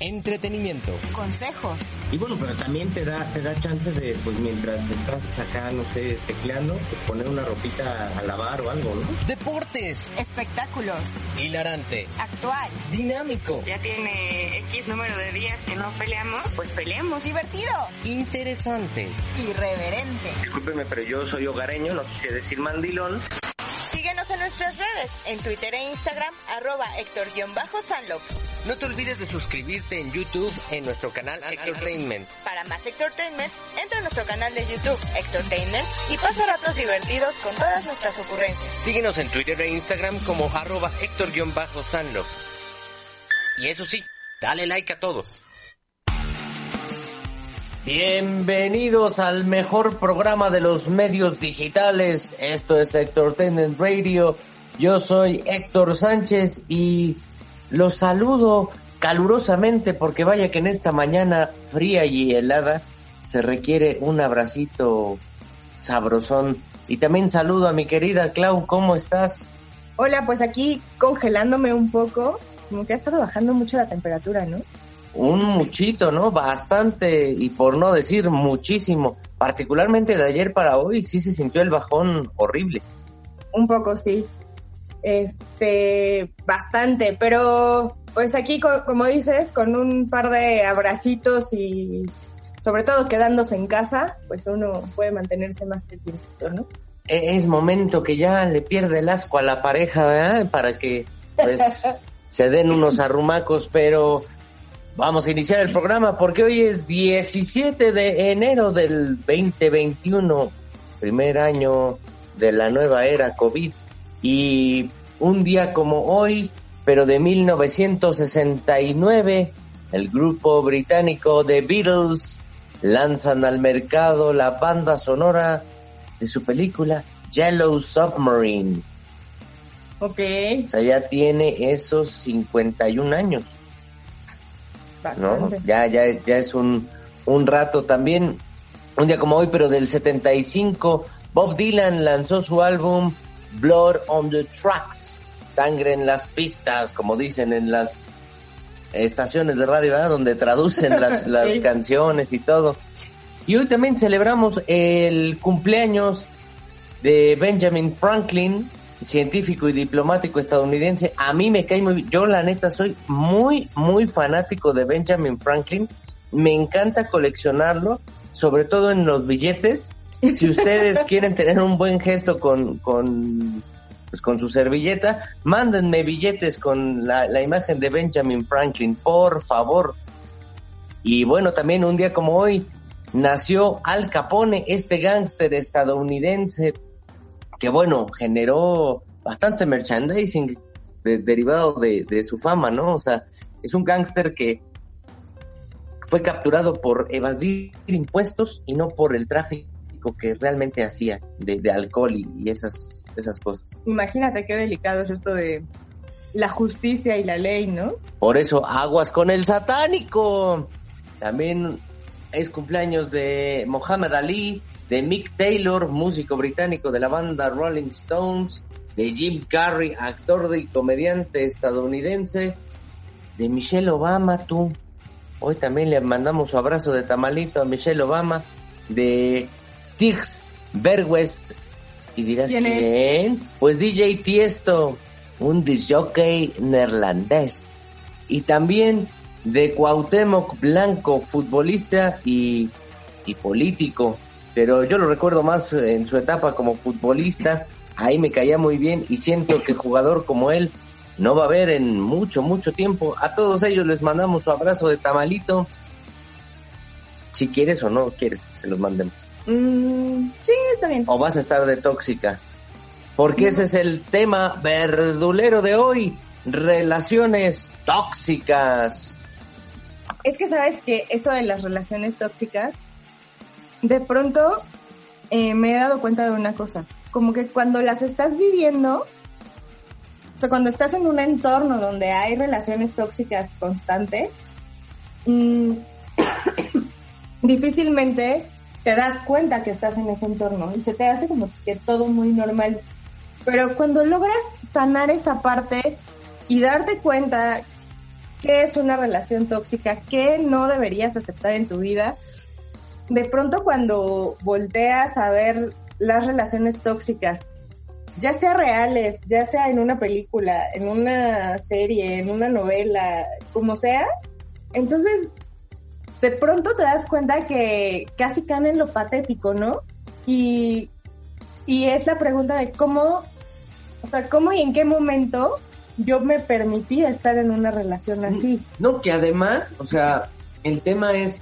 entretenimiento, consejos. Y bueno, pero también te da, te da chance de, pues mientras estás acá, no sé, tecleando, pues poner una ropita a lavar o algo, ¿no? Deportes, espectáculos, hilarante, actual, dinámico. Ya tiene X número de días que no peleamos, pues peleamos. Divertido, interesante, irreverente. Discúlpeme, pero yo soy hogareño, no quise decir mandilón. Síguenos en nuestras redes, en Twitter e Instagram, arroba Héctor-Sanlop. No te olvides de suscribirte en YouTube en nuestro canal Hectortainment. Para más Hectortainment, entra a nuestro canal de YouTube Hectortainment y pasa ratos divertidos con todas nuestras ocurrencias. Síguenos en Twitter e Instagram como arroba Héctor-Sanlop. Y eso sí, dale like a todos. Bienvenidos al mejor programa de los medios digitales. Esto es Héctor Tenant Radio. Yo soy Héctor Sánchez y los saludo calurosamente porque vaya que en esta mañana fría y helada se requiere un abracito sabrosón. Y también saludo a mi querida Clau, ¿cómo estás? Hola, pues aquí congelándome un poco, como que ha estado bajando mucho la temperatura, ¿no? Un muchito, ¿no? Bastante, y por no decir muchísimo. Particularmente de ayer para hoy, sí se sintió el bajón horrible. Un poco, sí. Este, bastante, pero pues aquí, como dices, con un par de abracitos y sobre todo quedándose en casa, pues uno puede mantenerse más tiempo, ¿no? E-, es momento que ya le pierde el asco a la pareja, ¿verdad? Para que pues se den unos arrumacos, pero Vamos a iniciar el programa porque hoy es 17 de enero del 2021, primer año de la nueva era COVID. Y un día como hoy, pero de 1969, el grupo británico The Beatles lanzan al mercado la banda sonora de su película Yellow Submarine. Ok. O sea, ya tiene esos 51 años. ¿No? Ya, ya, ya es un, un rato también, un día como hoy, pero del 75, Bob Dylan lanzó su álbum Blood on the Tracks, Sangre en las pistas, como dicen en las estaciones de radio, donde traducen las, las canciones y todo. Y hoy también celebramos el cumpleaños de Benjamin Franklin, científico y diplomático estadounidense. A mí me cae muy bien. Yo, la neta, soy muy, muy fanático de Benjamin Franklin. Me encanta coleccionarlo, sobre todo en los billetes. Si ustedes quieren tener un buen gesto con, con, pues con su servilleta, mándenme billetes con la, la imagen de Benjamin Franklin, por favor. Y bueno, también un día como hoy nació Al Capone, este gángster estadounidense que bueno, generó bastante merchandising derivado de, su fama, ¿no? O sea, es un gángster que fue capturado por evadir impuestos y no por el tráfico que realmente hacía de, alcohol y, esas, esas cosas. Imagínate qué delicado es esto de la justicia y la ley, ¿no? Por eso, aguas con el satánico. También es cumpleaños de Mohamed Ali, de Mick Taylor, músico británico de la banda Rolling Stones, de Jim Carrey, actor y comediante estadounidense, de Michelle Obama, tú. Hoy también le mandamos su abrazo de tamalito a Michelle Obama, de Tiggs Bergwest. Y dirás, ¿quién? Pues DJ Tiesto, un disjockey neerlandés. Y también de Cuauhtémoc Blanco, futbolista y, y político pero yo lo recuerdo más en su etapa como futbolista, ahí me caía muy bien y siento que jugador como él no va a haber en mucho, mucho tiempo. A todos ellos les mandamos su abrazo de tamalito. Si quieres o no quieres que se los mandemos. Mm, sí, está bien. O vas a estar de tóxica. Porque ese es el tema verdulero de hoy. Relaciones tóxicas. Es que sabes que eso de las relaciones tóxicas de pronto eh, me he dado cuenta de una cosa, como que cuando las estás viviendo, o sea, cuando estás en un entorno donde hay relaciones tóxicas constantes, mm, difícilmente te das cuenta que estás en ese entorno y se te hace como que todo muy normal. Pero cuando logras sanar esa parte y darte cuenta qué es una relación tóxica, qué no deberías aceptar en tu vida, de pronto cuando volteas a ver las relaciones tóxicas, ya sea reales, ya sea en una película, en una serie, en una novela, como sea, entonces de pronto te das cuenta que casi caen en lo patético, ¿no? Y, y es la pregunta de cómo, o sea, cómo y en qué momento yo me permití estar en una relación así. No, que además, o sea, el tema es,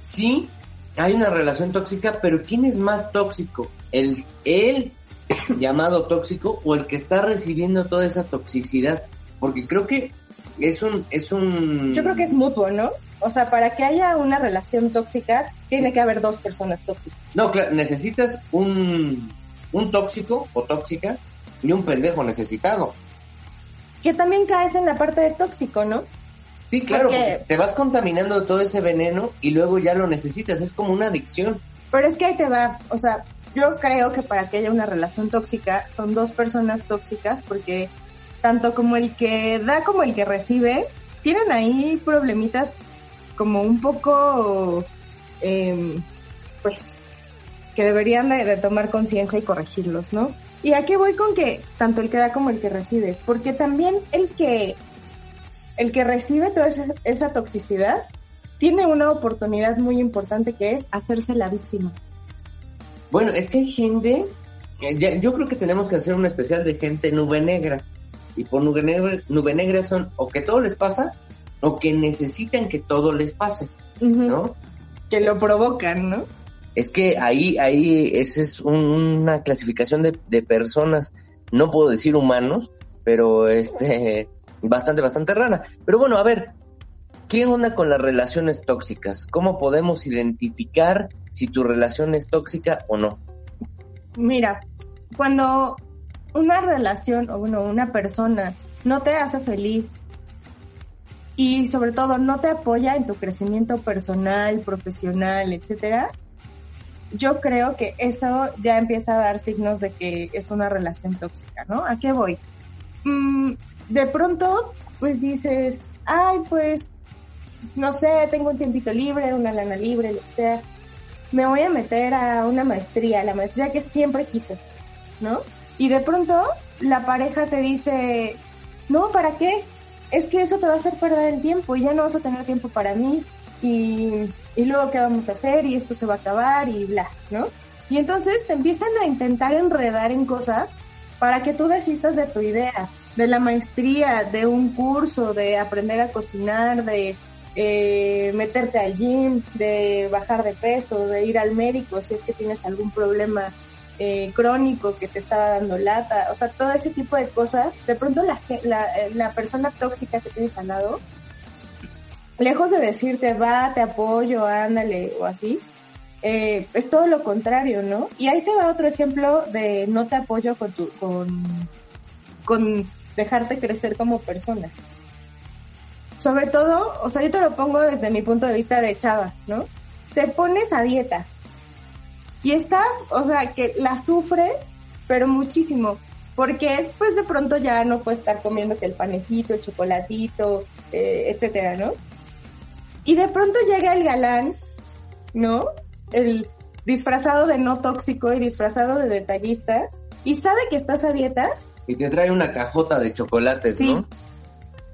sí, hay una relación tóxica, pero ¿quién es más tóxico? ¿El, él llamado tóxico o el que está recibiendo toda esa toxicidad? Porque creo que es un, es un... Yo creo que es mutuo, ¿no? O sea, para que haya una relación tóxica, tiene que haber dos personas tóxicas. No, claro, necesitas un, un tóxico o tóxica y un pendejo necesitado. Que también caes en la parte de tóxico, ¿no? Sí, claro, Porque- te vas contaminando todo ese veneno y luego ya lo necesitas, es como una adicción. Pero es que ahí te va, o sea, yo creo que para que haya una relación tóxica son dos personas tóxicas porque tanto como el que da como el que recibe tienen ahí problemitas como un poco, em, pues, que deberían de, de tomar conciencia y corregirlos, ¿no? Y aquí voy con que tanto el que da como el que recibe, porque también el que el que recibe toda esa, esa toxicidad tiene una oportunidad muy importante que es hacerse la víctima. Bueno, es que hay gente, eh, yo creo que tenemos que hacer un especial de gente nube negra. Y por nube negra, nube negra son o que todo les pasa o que necesitan que todo les pase, ¿no? Que lo provocan, ¿no? Es que ahí, ahí, esa es un- una clasificación de, de personas, no puedo decir humanos, pero este, bastante, bastante rara. Pero bueno, a ver, ¿qué onda con las relaciones tóxicas? ¿Cómo podemos identificar si tu relación es tóxica o no? Mira, cuando una relación o bueno, una persona no te hace feliz y sobre todo no te apoya en tu crecimiento personal, profesional, etcétera, yo creo que eso ya empieza a dar signos de que es una relación tóxica, ¿no? ¿A qué voy? Mm, de pronto, pues dices, ay, pues, no sé, tengo un tiempito libre, una lana libre, lo que sea, me voy a meter a una maestría, la maestría que siempre quise, ¿no? Y de pronto la pareja te dice, no, ¿para qué? Es que eso te va a hacer perder el tiempo y ya no vas a tener tiempo para mí y, y luego qué vamos a hacer y esto se va a acabar y bla, ¿no? Y entonces te empiezan a intentar enredar en cosas para que tú desistas de tu idea, de la maestría, de un curso, de aprender a cocinar, de eh, meterte al gym, de bajar de peso, de ir al médico si es que tienes algún problema eh, crónico que te estaba dando lata, o sea, todo ese tipo de cosas, de pronto la, eh, la persona tóxica que tienes al lado, lejos de decirte va, te apoyo, ándale o así, eh, es todo lo contrario, ¿no? Y ahí te da otro ejemplo de no te apoyo con tu, con, con dejarte crecer como persona. Sobre todo, o sea, yo te lo pongo desde mi punto de vista de chava, ¿no? Te pones a dieta y estás, o sea, que la sufres, pero muchísimo, porque pues de pronto ya no puedes estar comiendo el panecito, el chocolatito, eh, etcétera, ¿no? Y de pronto llega el galán, ¿no? El disfrazado de no tóxico y disfrazado de detallista y sabe que estás a dieta Y te trae una cajota de chocolates, Sí. ¿no?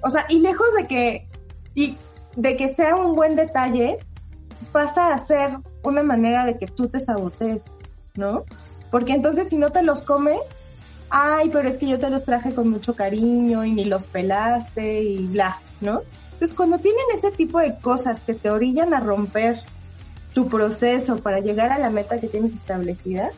O sea, y lejos de que, y de que sea un buen detalle, pasa a ser una manera de que tú te sabotees, ¿no? Porque entonces si no te los comes, ay, pero es que yo te los traje con mucho cariño y ni los pelaste y bla, ¿no? Entonces cuando tienen ese tipo de cosas que te orillan a romper tu proceso para llegar a la meta que tienes establecida,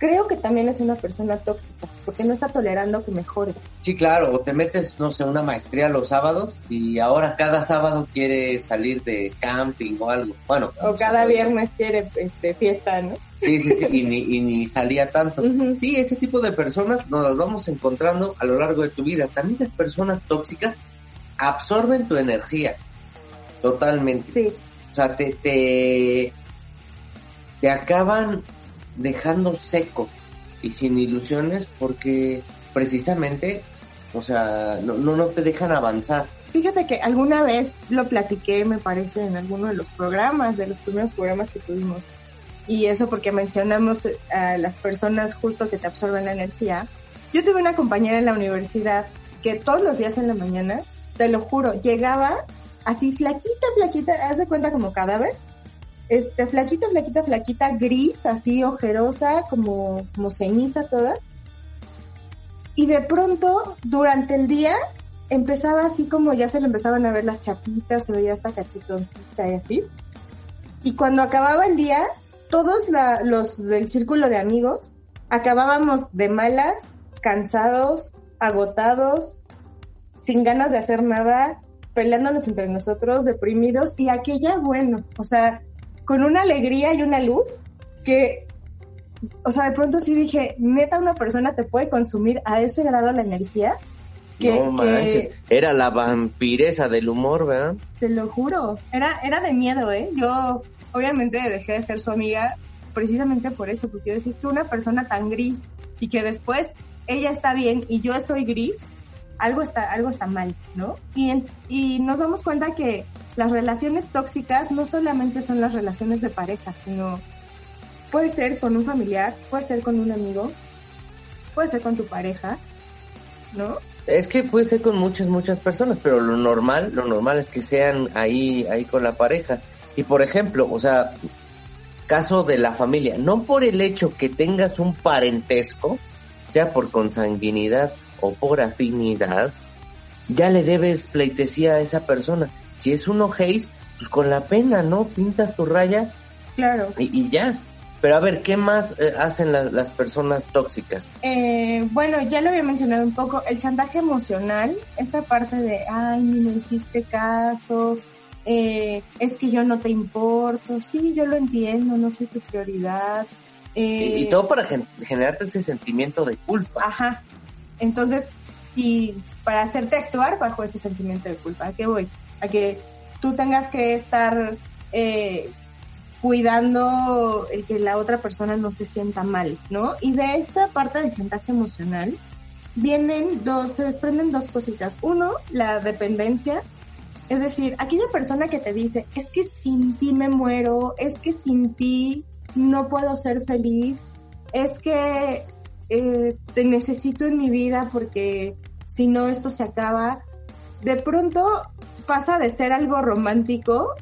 creo que también es una persona tóxica, porque no está tolerando que mejores. Sí, claro, o te metes, no sé, una maestría los sábados y ahora cada sábado quiere salir de camping o algo. Bueno, O cada viernes quiere este, fiesta, ¿no? Sí, sí, sí, y ni, y ni salía tanto. Sí, ese tipo de personas nos las vamos encontrando a lo largo de tu vida. También las personas tóxicas absorben tu energía. Totalmente. Sí, O sea, te, te, te acaban dejando seco y sin ilusiones porque precisamente, o sea, no, no, te dejan avanzar. Fíjate que alguna vez lo platiqué, me parece, en alguno de los programas, de los primeros programas que tuvimos. Y eso porque mencionamos a las personas justo que te absorben la energía. Yo tuve una compañera en la universidad que todos los días en la mañana, te lo juro, llegaba así flaquita, flaquita, haz de cuenta como cadáver, este, flaquita, flaquita, flaquita, gris, así ojerosa, como, como ceniza toda. Y de pronto, durante el día, empezaba así como ya se le empezaban a ver las chapitas, se veía esta cachetoncita y así. Y cuando acababa el día, todos los del círculo de amigos acabábamos de malas, cansados, agotados, sin ganas de hacer nada, peleándonos entre nosotros, deprimidos, y aquella, bueno, o sea, con una alegría y una luz que, o sea, de pronto sí dije, neta, una persona te puede consumir a ese grado la energía. Que, no manches, era la vampiresa del humor, ¿verdad? Te lo juro, era, era de miedo, ¿eh? Yo obviamente dejé de ser su amiga precisamente por eso, porque yo decía, es que una persona tan gris y que después ella está bien y yo soy gris, algo está, algo está mal, ¿no? Y, y nos damos cuenta que las relaciones tóxicas no solamente son las relaciones de pareja, sino puede ser con un familiar, puede ser con un amigo, puede ser con tu pareja, ¿no? Es que puede ser con muchas, muchas personas, pero lo normal, lo normal es que sean ahí, ahí con la pareja. Y por ejemplo, o sea, caso de la familia, no por el hecho que tengas un parentesco, ya por consanguinidad o por afinidad, ya le debes pleitesía a esa persona. Si es un ojéis, pues con la pena, ¿no? Pintas tu raya. Claro. Y, ya. Pero a ver, ¿qué más eh, hacen las personas tóxicas? Eh, bueno, ya lo había mencionado un poco, el chantaje emocional, esta parte de, ay, ni me hiciste caso, eh, es que yo no te importo, sí, yo lo entiendo, no soy tu prioridad. y, todo para generarte ese sentimiento de culpa. Ajá, entonces, y para hacerte actuar bajo ese sentimiento de culpa, ¿a qué voy? A que tú tengas que estar eh, cuidando el que la otra persona no se sienta mal, ¿no? Y de esta parte del chantaje emocional vienen dos, se desprenden dos cositas. Uno, la dependencia, es decir, aquella persona que te dice, es que sin ti me muero, es que sin ti no puedo ser feliz, es que eh, te necesito en mi vida porque si no esto se acaba, de pronto pasa de ser algo romántico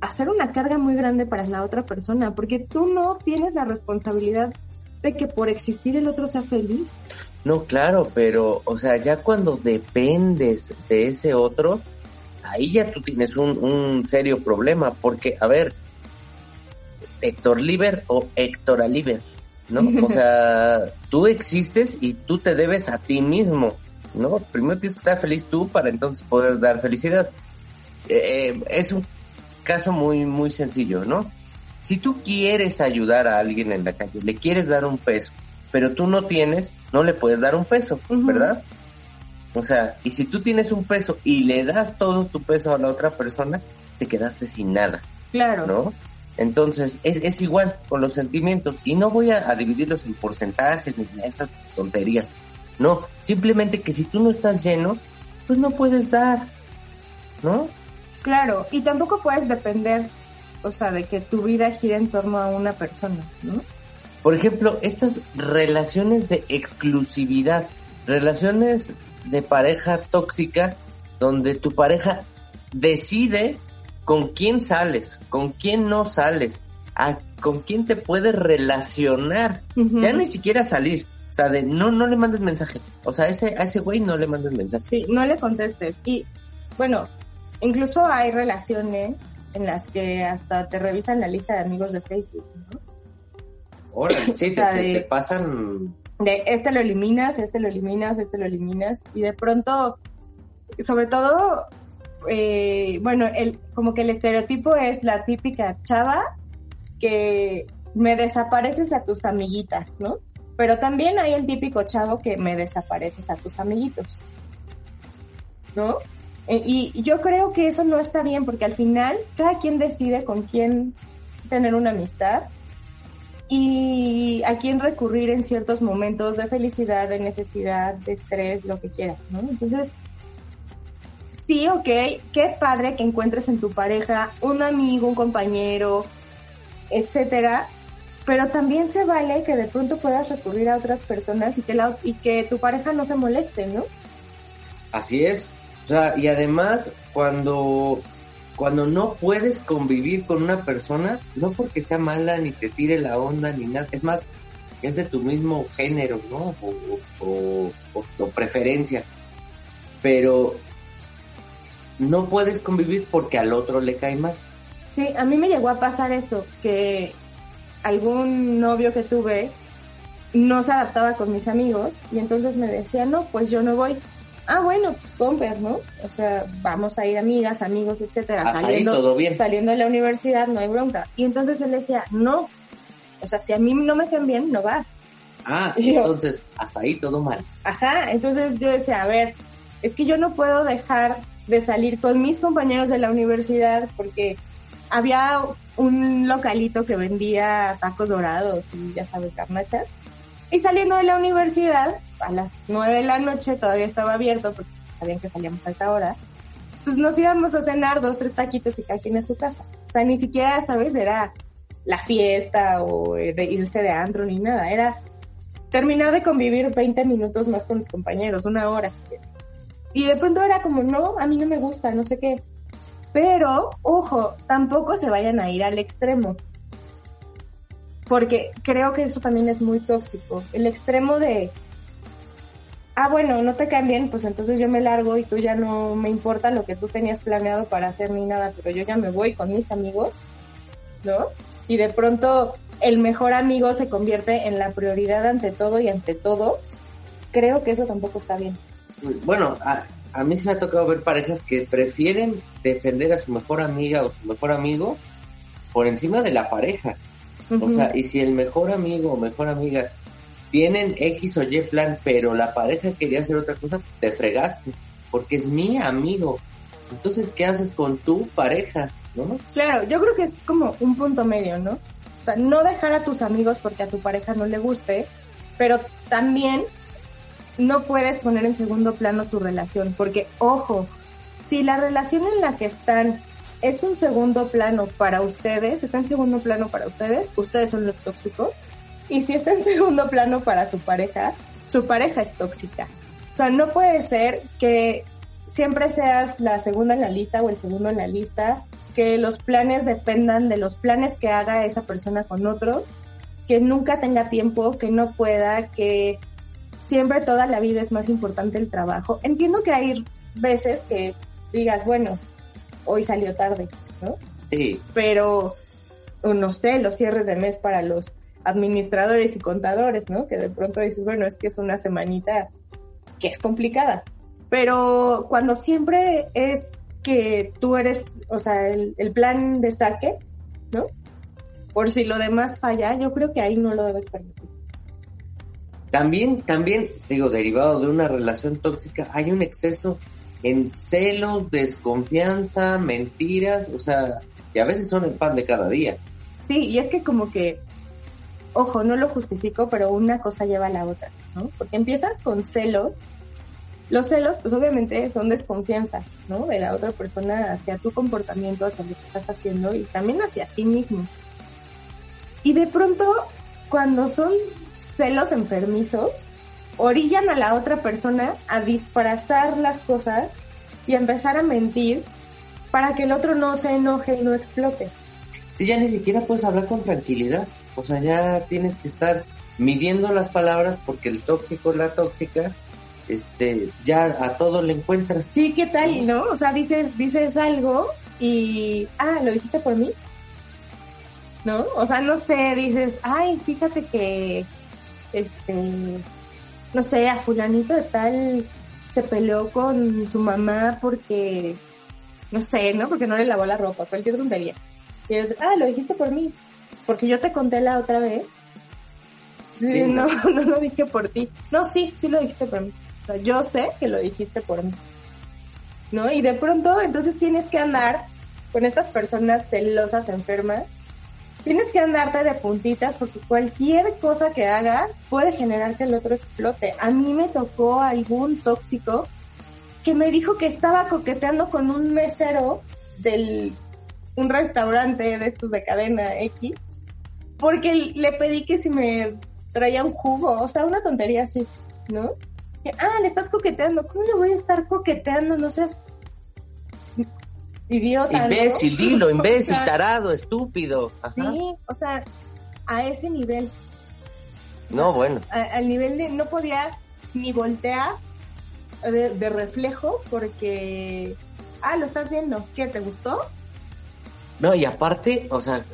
a ser una carga muy grande para la otra persona, porque tú no tienes la responsabilidad de que por existir el otro sea feliz. No, claro, pero, o sea, ya cuando dependes de ese otro, ahí ya tú tienes un, un serio problema, porque, a ver, Héctor Liber o Héctor Aliber, ¿no? O sea, tú existes y tú te debes a ti mismo, ¿no? Primero tienes que estar feliz tú para entonces poder dar felicidad. Eh, es un caso muy, muy sencillo, ¿no? Si tú quieres ayudar a alguien en la calle, le quieres dar un peso, pero tú no tienes, no le puedes dar un peso, ¿verdad? O sea, y si tú tienes un peso y le das todo tu peso a la otra persona, te quedaste sin nada. Claro. ¿No? Entonces, es, es igual con los sentimientos. Y no voy a, dividirlos en porcentajes ni esas tonterías. No, simplemente que si tú no estás lleno, pues no puedes dar. ¿No? Claro, y tampoco puedes depender, o sea, de que tu vida gire en torno a una persona, ¿no? Por ejemplo, estas relaciones de exclusividad, relaciones de pareja tóxica, donde tu pareja decide con quién sales, con quién no sales, a, con quién te puedes relacionar, ya ni siquiera salir. O sea, de no, no le mandes mensaje. O sea, ese, a ese güey no le mandes mensaje. Sí, no le contestes. Y bueno, incluso hay relaciones en las que hasta te revisan la lista de amigos de Facebook, ¿no? Órale, sí, te, pasan... De este lo eliminas, este lo eliminas, este lo eliminas, y de pronto, sobre todo eh, bueno, el, como que el estereotipo es la típica chava que me desapareces a tus amiguitas, ¿no? Pero también hay el típico chavo que me desapareces a tus amiguitos, ¿no? Eh, y yo creo que eso no está bien porque al final cada quien decide con quién tener una amistad y a quién recurrir en ciertos momentos de felicidad, de necesidad, de estrés, lo que quieras, ¿no? Entonces, sí, ok, qué padre que encuentres en tu pareja un amigo, un compañero, etcétera, pero también se vale que de pronto puedas recurrir a otras personas y que, la, y que tu pareja no se moleste, ¿no? Así es. O sea, y además, cuando, cuando no puedes convivir con una persona, no porque sea mala, ni te tire la onda, ni nada, es más, es de tu mismo género, ¿no? O, o preferencia. Pero no puedes convivir porque al otro le cae mal. Sí, a mí me llegó a pasar eso, que algún novio que tuve no se adaptaba con mis amigos y entonces me decía, no, pues yo no voy. Ah, bueno, pues comper, ¿no? O sea, vamos a ir amigas, amigos, etcétera. saliendo, todo bien. Saliendo de la universidad no hay bronca. Y entonces él decía, no, o sea, si a mí no me caen bien, no vas. Ah, entonces, hasta ahí todo mal. Ajá, entonces yo decía, a ver, es que yo no puedo dejar de salir con mis compañeros de la universidad porque había un localito que vendía tacos dorados y ya sabes, garnachas. Y saliendo de la universidad, a las nueve de la noche todavía estaba abierto porque sabían que salíamos a esa hora, pues nos íbamos a cenar dos, tres taquitos y cada quien en su casa. O sea, ni siquiera, ¿sabes? Era la fiesta o de irse de antro ni nada. Era terminar de convivir 20 minutos más con mis compañeros, una hora si quieres. Y de pronto era como, no, a mí no me gusta, no sé qué. Pero, ojo, tampoco se vayan a ir al extremo. Porque creo que eso también es muy tóxico. El extremo de, ah, bueno, no te caen bien, pues entonces yo me largo y tú ya no me importa lo que tú tenías planeado para hacer ni nada, pero yo ya me voy con mis amigos, ¿no? Y de pronto el mejor amigo se convierte en la prioridad ante todo y ante todos. Creo que eso tampoco está bien bueno, a, a mí se me ha tocado ver parejas que prefieren defender a su mejor amiga o su mejor amigo por encima de la pareja. O sea, y si el mejor amigo o mejor amiga tienen X o Y plan, pero la pareja quería hacer otra cosa, te fregaste, porque es mi amigo. Entonces, ¿qué haces con tu pareja? ¿No? Claro, yo creo que es como un punto medio, ¿no? O sea, no dejar a tus amigos porque a tu pareja no le guste, pero también no puedes poner en segundo plano tu relación, porque ojo, si la relación en la que están es un segundo plano para ustedes, está en segundo plano para ustedes, ustedes son los tóxicos, y si está en segundo plano para su pareja, su pareja es tóxica. O sea, no puede ser que siempre seas la segunda en la lista o el segundo en la lista, que los planes dependan de los planes que haga esa persona con otros, que nunca tenga tiempo, que no pueda, que siempre toda la vida es más importante el trabajo. Entiendo que hay veces que digas, bueno, hoy salió tarde, ¿no? Sí. Pero, no sé, los cierres de mes para los administradores y contadores, ¿no? Que de pronto dices, bueno, es que es una semanita que es complicada. Pero cuando siempre es que tú eres, o sea, el, el plan de saque, ¿no? Por si lo demás falla, yo creo que ahí no lo debes permitir. También, también, digo, derivado de una relación tóxica, hay un exceso en celos, desconfianza, mentiras, o sea, que a veces son el pan de cada día. Sí, y es que como que, ojo, no lo justifico, pero una cosa lleva a la otra, ¿no? Porque empiezas con celos, los celos, pues obviamente son desconfianza, ¿no? De la otra persona hacia tu comportamiento, hacia lo que estás haciendo y también hacia sí mismo. Y de pronto, cuando son celos enfermizos orillan a la otra persona a disfrazar las cosas y a empezar a mentir para que el otro no se enoje y no explote. Sí, ya ni siquiera puedes hablar con tranquilidad. O sea, ya tienes que estar midiendo las palabras porque el tóxico, la tóxica, este, ya a todo le encuentra. Sí, ¿qué tal? ¿No? O sea, dices, dices algo y, ah, ¿lo dijiste por mí? ¿No? O sea, no sé, dices, ay, fíjate que este, no sé, a fulanito de tal se peleó con su mamá porque, no sé, ¿no? Porque no le lavó la ropa, cualquier tontería. Y es, ah, lo dijiste por mí, porque yo te conté la otra vez. Sí, no, no lo dije por ti. No, sí, sí lo dijiste por mí. O sea, yo sé que lo dijiste por mí. ¿No? Y de pronto, entonces tienes que andar con estas personas celosas enfermas tienes que andarte de puntitas porque cualquier cosa que hagas puede generar que el otro explote. A mí me tocó algún tóxico que me dijo que estaba coqueteando con un mesero del un restaurante de estos de cadena X porque le pedí que si me traía un jugo, o sea, una tontería así, ¿no? ah, le estás coqueteando, ¿cómo le voy a estar coqueteando? No seas idiota. Imbécil, dilo, imbécil, tarado, estúpido. Sí, o sea, a ese nivel. No, bueno. al nivel de no podía ni voltear de, reflejo porque, ah, lo estás viendo, ¿qué, te gustó? No, y aparte, o sea,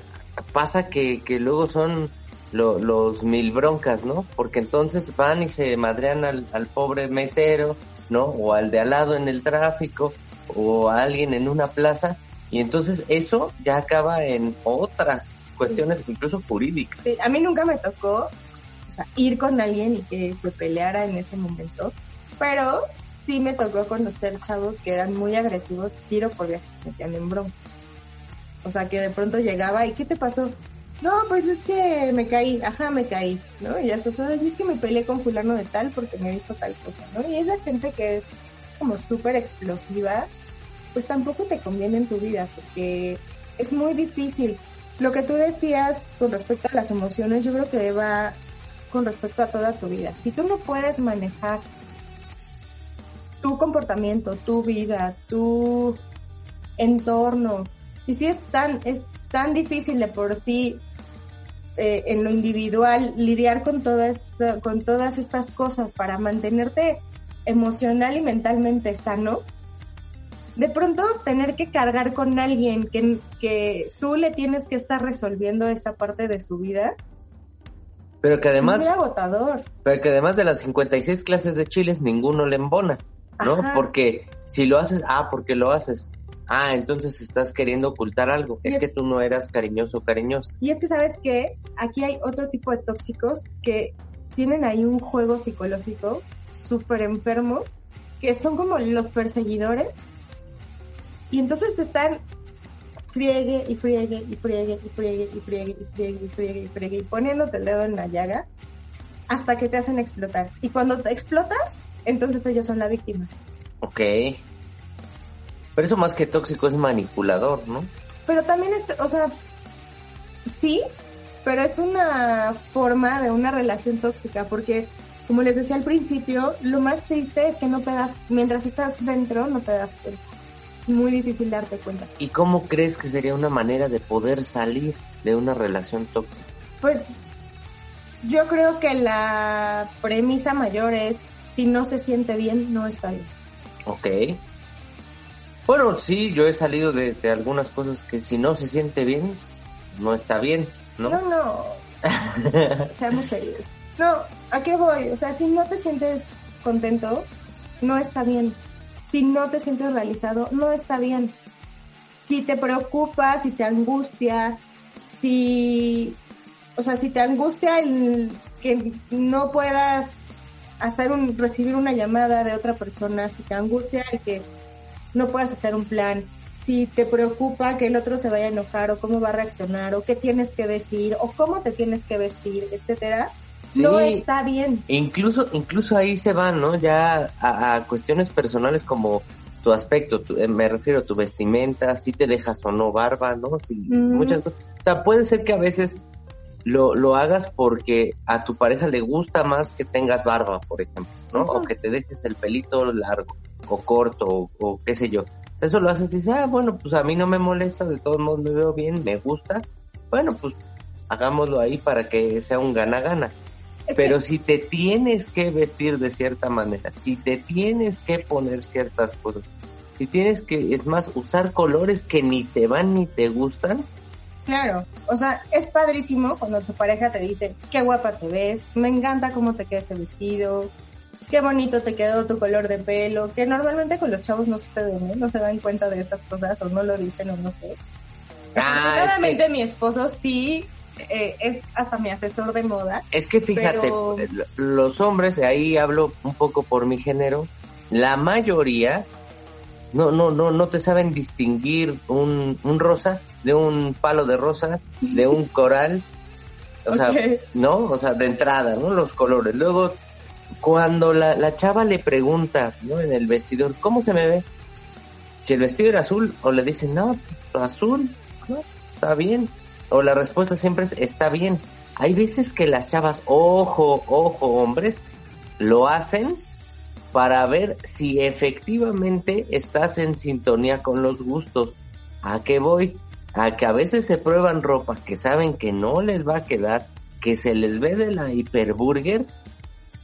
pasa que, que luego son los mil broncas, ¿no? Porque entonces van y se madrean al, al pobre mesero, ¿no? O al de al lado en el tráfico, o a alguien en una plaza, y entonces eso ya acaba en otras cuestiones, incluso jurídicas. Sí, a mí nunca me tocó o sea, ir con alguien y que se peleara en ese momento, pero sí me tocó conocer chavos que eran muy agresivos, tiro por viajes, se metían en broncas. O sea, que de pronto llegaba y ¿qué te pasó? No, pues es que me caí, ajá, me caí, ¿no? Y ya después, es que me peleé con fulano de tal porque me dijo tal cosa, ¿no? Y esa gente que es como súper explosiva, pues tampoco te conviene en tu vida porque es muy difícil. Lo que tú decías con respecto a las emociones, yo creo que va con respecto a toda tu vida. Si tú no puedes manejar tu comportamiento, tu vida, tu entorno, y si es tan, es tan difícil de por sí eh, en lo individual lidiar con, toda con todas estas cosas para mantenerte emocional y mentalmente sano, de pronto tener que cargar con alguien que, que tú le tienes que estar resolviendo esa parte de su vida. Pero que además... Es muy agotador. Pero que además de las 56 clases de chiles, ninguno le embona, ¿no? Porque si lo haces, ah, porque lo haces ah, entonces estás queriendo ocultar algo. Es, que tú no eras cariñoso o cariñosa. Y es que sabes que aquí hay otro tipo de tóxicos que tienen ahí un juego psicológico súper enfermo, que son como los perseguidores. Y entonces te están friegue y friegue y friegue y friegue y friegue y friegue y friegue y friegue y poniéndote el dedo en la llaga hasta que te hacen explotar. Y cuando te explotas, entonces ellos son la víctima. Ok. Pero eso más que tóxico es manipulador, ¿no? Pero también, es, o sea, sí, pero es una forma de una relación tóxica, porque como les decía al principio, lo más triste es que no te das, mientras estás dentro, no te das cuenta. Es muy difícil darte cuenta. ¿Y cómo crees que sería una manera de poder salir de una relación tóxica? Pues yo creo que la premisa mayor es, si no se siente bien, no está bien. Ok. Bueno, sí, yo he salido de, algunas cosas que si no se siente bien, no está bien, ¿no? No, no. Seamos serios. No, ¿a qué voy? O sea, si no te sientes contento, no está bien. Si no te sientes realizado, no está bien. Si te preocupa, si te angustia, si, o sea, si te angustia el que no puedas hacer un, recibir una llamada de otra persona, si te angustia el que no puedes hacer un plan, si te preocupa que el otro se vaya a enojar o cómo va a reaccionar o qué tienes que decir o cómo te tienes que vestir, etcétera, no está bien. Incluso, incluso ahí se van, ¿no? Ya a, cuestiones personales como tu aspecto, eh, me refiero a tu vestimenta, si te dejas o no barba, ¿no? Si, muchas cosas. O sea, puede ser que a veces lo, lo hagas porque a tu pareja le gusta más que tengas barba, por ejemplo, ¿no? O que te dejes el pelito largo o corto o, qué sé yo. eso lo haces y dices, ah, bueno, pues a mí no me molesta, de todos modos me veo bien, me gusta. Bueno, pues hagámoslo ahí para que sea un gana-gana. Pero si te tienes que vestir de cierta manera, si te tienes que poner ciertas cosas, si tienes que, es más, usar colores que ni te van ni te gustan. Claro, o sea, es padrísimo cuando tu pareja te dice, qué guapa te ves, me encanta cómo te queda ese vestido, qué bonito te quedó tu color de pelo, que normalmente con los chavos no sucede, ¿no? No se dan cuenta de esas cosas o no lo dicen o no sé. Ah, mi esposo sí eh, es hasta mi asesor de moda. Es que fíjate, los hombres, ahí hablo un poco por mi género, la mayoría no, no, no, no te saben distinguir un, un rosa de un palo de rosa, de un coral, o sea. ¿no? O sea, de entrada, ¿no? Los colores. Luego, cuando la, la chava le pregunta, ¿no? En el vestidor, ¿cómo se me ve? Si el vestido era azul, o le dicen, no, azul, no, está bien. O la respuesta siempre es, está bien. Hay veces que las chavas, ojo, ojo, hombres, lo hacen para ver si efectivamente estás en sintonía con los gustos. ¿A qué voy? A que a veces se prueban ropa que saben que no les va a quedar, que se les ve de la hiperburger,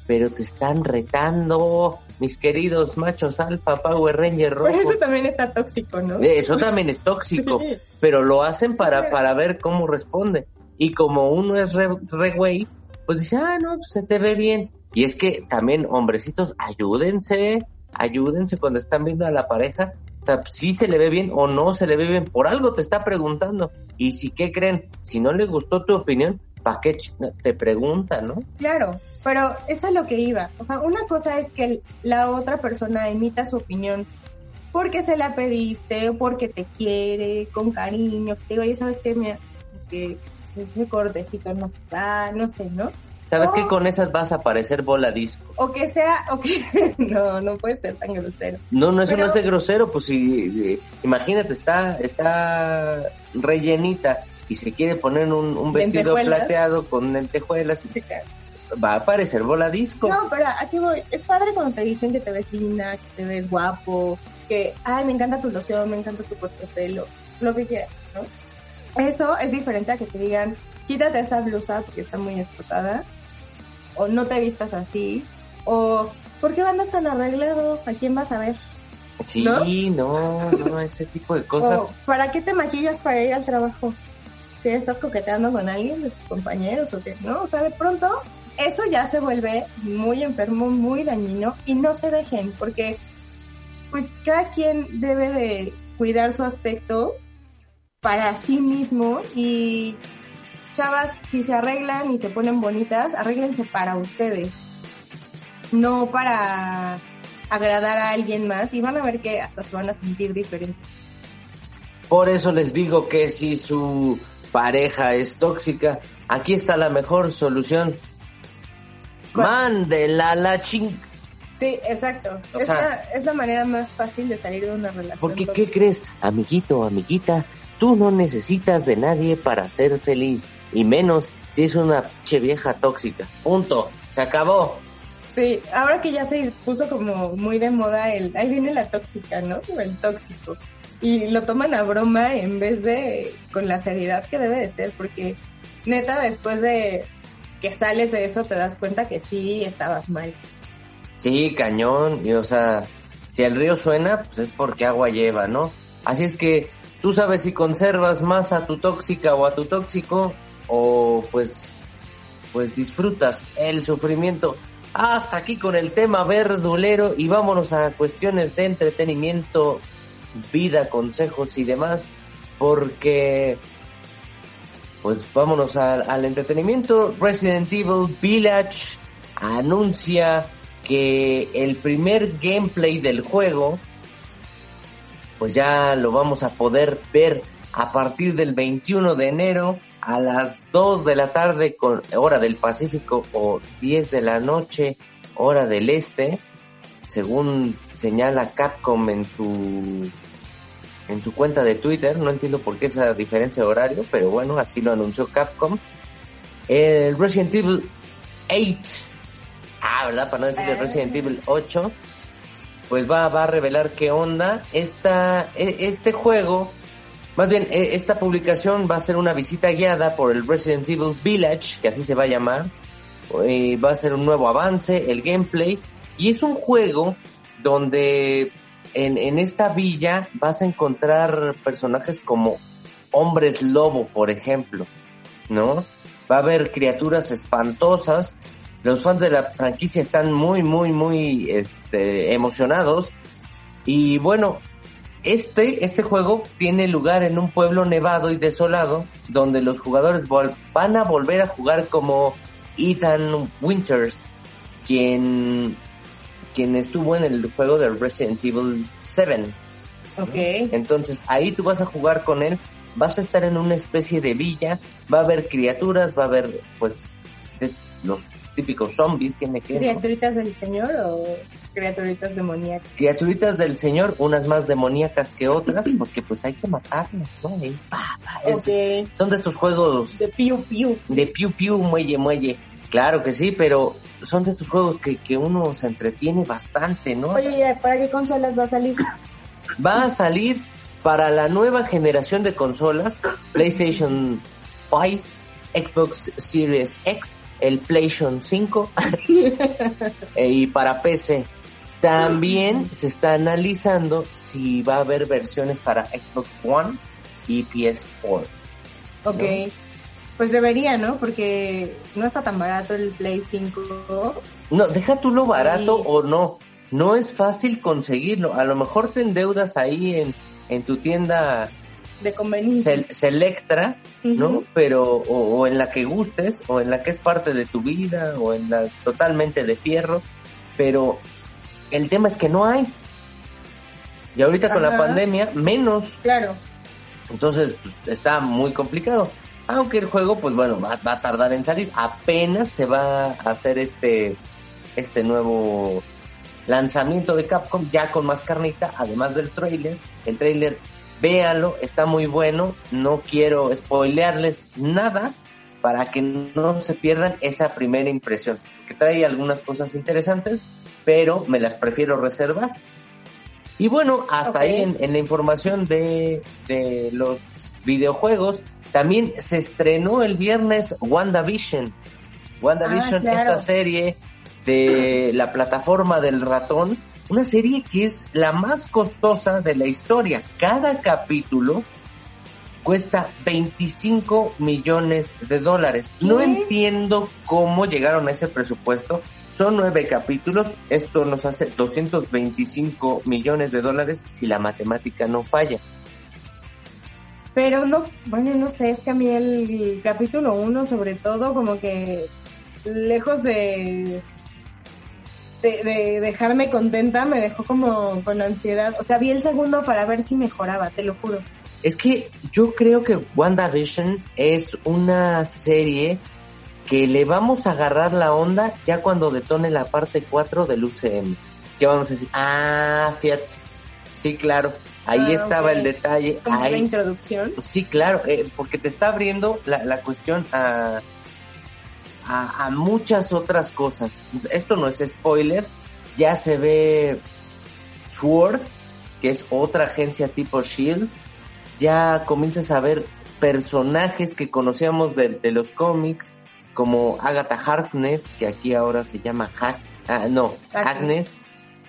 pero te están retando, mis queridos machos alfa, Power Ranger rojo. eso también está tóxico, ¿no? Eso también es tóxico, Sí. pero lo hacen para, para ver cómo responde. Y como uno es re, re güey, pues dice, ah, no, pues se te ve bien. Y es que también, hombrecitos, ayúdense, ayúdense cuando están viendo a la pareja. O sea, si se le ve bien o no se le ve bien, por algo te está preguntando. Y si, ¿qué creen? Si no le gustó tu opinión, ¿para qué te pregunta, no? Claro, pero eso es lo que iba. O sea, una cosa es que la otra persona emita su opinión porque se la pediste, o porque te quiere, con cariño, te digo, oye, ¿sabes qué? Mira, que ese cortecito no está, no sé, ¿no? ¿Sabes Oh. que Con esas vas a parecer bola disco. O que sea, o que... no, no puede ser tan grosero. No, no, eso Pero- no es grosero, pues si, eh, imagínate, está, está rellenita y se quiere poner un, un vestido plateado con lentejuelas, Sí, claro. va a parecer bola disco. No, pero aquí voy. Es padre cuando te dicen que te ves linda, que te ves guapo, que, ay, me encanta tu loción, me encanta tu corte pelo, lo que quieras, ¿no? Eso es diferente a que te digan, quítate esa blusa porque está muy explotada, o no te vistas así, o ¿por qué andas tan arreglado? ¿A quién vas a ver? Sí, ¿no? no, no, ese tipo de cosas. O, ¿para qué te maquillas para ir al trabajo? ¿Si estás coqueteando con alguien de tus compañeros o qué? ¿No? O sea, de pronto eso ya se vuelve muy enfermo, muy dañino y no se dejen porque pues cada quien debe de cuidar su aspecto para sí mismo y chavas, si se arreglan y se ponen bonitas, arréglense para ustedes, no para agradar a alguien más y van a ver que hasta se van a sentir diferentes. Por eso les digo que si su pareja es tóxica, aquí está la mejor solución. Mándela a la ching... Sí, exacto. O es, sea- la, es la manera más fácil de salir de una relación. Porque, ¿qué crees? Amiguito, amiguita, tú no necesitas de nadie para ser feliz. Y menos si es una che vieja tóxica. Punto. Se acabó. Sí, ahora que ya se puso como muy de moda el, ahí viene la tóxica, ¿no? O el tóxico. Y lo toman a broma en vez de con la seriedad que debe de ser, porque neta, después de que sales de eso te das cuenta que sí estabas mal. Sí, cañón. Y o sea, si el río suena, pues es porque agua lleva, ¿no? Así es que tú sabes si conservas más a tu tóxica o a tu tóxico, o pues, pues disfrutas el sufrimiento. Hasta aquí con el tema verdulero y vámonos a cuestiones de entretenimiento, vida, consejos y demás, porque pues vámonos al, entretenimiento. Resident Evil Village anuncia que el primer gameplay del juego pues ya lo vamos a poder ver a partir del 21 de enero a las 2 de la tarde con hora del Pacífico o 10 de la noche hora del este según señala Capcom en su en su cuenta de Twitter no entiendo por qué esa diferencia de horario pero bueno así lo anunció Capcom el Resident Evil 8 ah verdad para no decirle Resident Evil 8 pues va, va a revelar qué onda. Esta, e- este juego, más bien, e- esta publicación va a ser una visita guiada por el Resident Evil Village, que así se va a llamar. Eh, va a ser un nuevo avance, el gameplay. Y es un juego donde en, en esta villa vas a encontrar personajes como hombres lobo, por ejemplo, ¿no? Va a haber criaturas espantosas los fans de la franquicia están muy, muy, muy este, emocionados. Y bueno, este, este juego tiene lugar en un pueblo nevado y desolado, donde los jugadores van a volver a jugar como Ethan Winters, quien, quien estuvo en el juego de Resident Evil 7. Ok. Entonces ahí tú vas a jugar con él. vas a estar en una especie de villa, va a haber criaturas, va a haber pues de- los típicos zombies, tiene que... ¿no? ¿Criaturitas del señor o criaturitas demoníacas? Criaturitas del señor, unas más demoníacas que otras, porque pues hay que matarlas, ¿no? Y, es-. Son de estos juegos De piu piu. de piu piu, muelle, muelle. Claro que sí, pero son de estos juegos que, que uno se entretiene bastante, ¿no? Oye, ¿y ¿para qué consolas va a salir? Va a salir para la nueva generación de consolas, PlayStation 5, Xbox Series X, el PlayStation 5 eh, y para PC. También se está analizando si va a haber versiones para Xbox One y PS4. Ok. Pues debería, ¿no? Porque no está tan barato el Play 5. No, deja tú lo barato Sí. o no. No es fácil conseguirlo. A lo mejor te endeudas ahí en, en tu tienda de conveniencia. Sel- Selectra, ¿no? Pero, o, o en la que gustes, o en la que es parte de tu vida, o en la totalmente de fierro. Pero el tema es que no hay. Y ahorita con la pandemia, menos. Claro. Entonces, pues, está muy complicado. Aunque el juego, pues bueno, va, va a tardar en salir. Apenas se va a hacer este, este nuevo lanzamiento de Capcom, ya con más carnita, además del trailer. El trailer, véanlo, está muy bueno. No quiero spoilearles nada para que no se pierdan esa primera impresión. Que trae algunas cosas interesantes, pero me las prefiero reservar. Y bueno, hasta ahí en, en la información de, de los videojuegos. También se estrenó el viernes WandaVision. WandaVision, Ah, claro. esta serie de la plataforma del ratón. Una serie que es la más costosa de la historia. Cada capítulo cuesta 25 millones de dólares. No entiendo cómo llegaron a ese presupuesto. Son nueve capítulos. Esto nos hace 225 millones de dólares si la matemática no falla. Pero no, bueno, no sé, es que a mí el capítulo 1 sobre todo como que lejos de, de, de dejarme contenta, me dejó como con ansiedad. O sea, vi el segundo para ver si mejoraba, te lo juro. Es que yo creo que WandaVision es una serie que le vamos a agarrar la onda ya cuando detone la parte 4 del UCM. Ya vamos a decir, ah, fíjate. Sí, claro. Ahí Ah, estaba el detalle. Como Ahí- una introducción. Sí, claro, eh, porque te está abriendo la, la cuestión a, a, a muchas otras cosas. Esto no es spoiler, ya se ve Sword, que es otra agencia tipo Shield, ya comienzas a ver personajes que conocíamos de, de los cómics, como Agatha Harkness, que aquí ahora se llama Hack, ah, no, Agnes. Agnes.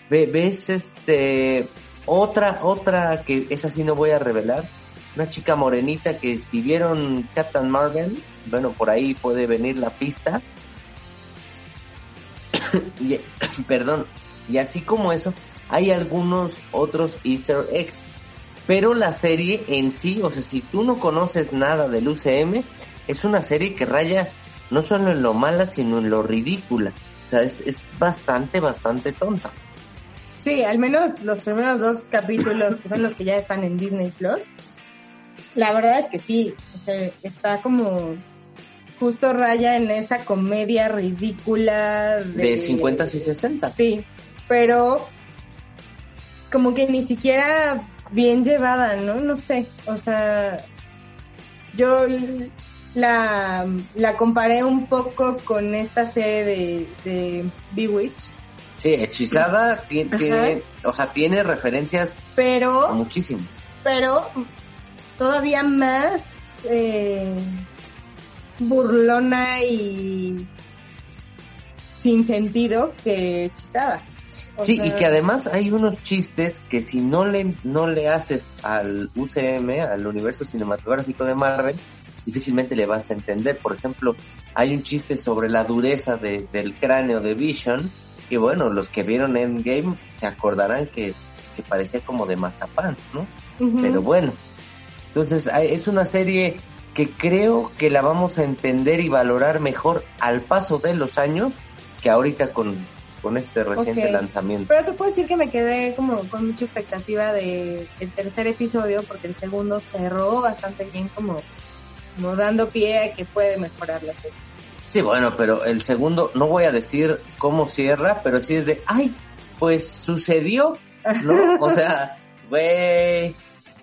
Ve- ves este otra, otra que esa sí no voy a revelar, una chica morenita que si vieron Captain Marvel, bueno, por ahí puede venir la pista. y, perdón, y así como eso, hay algunos otros easter eggs. Pero la serie en sí, o sea, si tú no conoces nada del UCM, es una serie que raya no solo en lo mala, sino en lo ridícula. O sea, es, es bastante, bastante tonta. Sí, al menos los primeros dos capítulos, que son los que ya están en Disney Plus, la verdad es que sí, o sea, está como justo raya en esa comedia ridícula de, De 50 y 60. Sí, pero como que ni siquiera bien llevada, ¿no? No sé, o sea, yo la, la comparé un poco con esta serie de, de Bewitched, Sí, hechizada tiene, o sea, tiene referencias pero muchísimas. pero todavía más eh, burlona y sin sentido que hechizada. O Sí, y que además hay unos chistes que si no le, no le haces al UCM, al universo cinematográfico de Marvel, difícilmente le vas a entender. Por ejemplo, hay un chiste sobre la dureza de- del cráneo de Vision, y bueno, los que vieron Endgame se acordarán que, que parecía como de mazapán, ¿no? Pero bueno, entonces hay- es una serie que creo que la vamos a entender y valorar mejor al paso de los años que ahorita con, con este reciente lanzamiento. Pero te puedo decir que me quedé como con mucha expectativa de el tercer episodio porque el segundo cerró bastante bien como, como dando pie a que puede mejorar la serie. Sí, bueno, pero el segundo, no voy a decir cómo cierra, pero sí es de, ay, pues sucedió, ¿no? O sea, güey,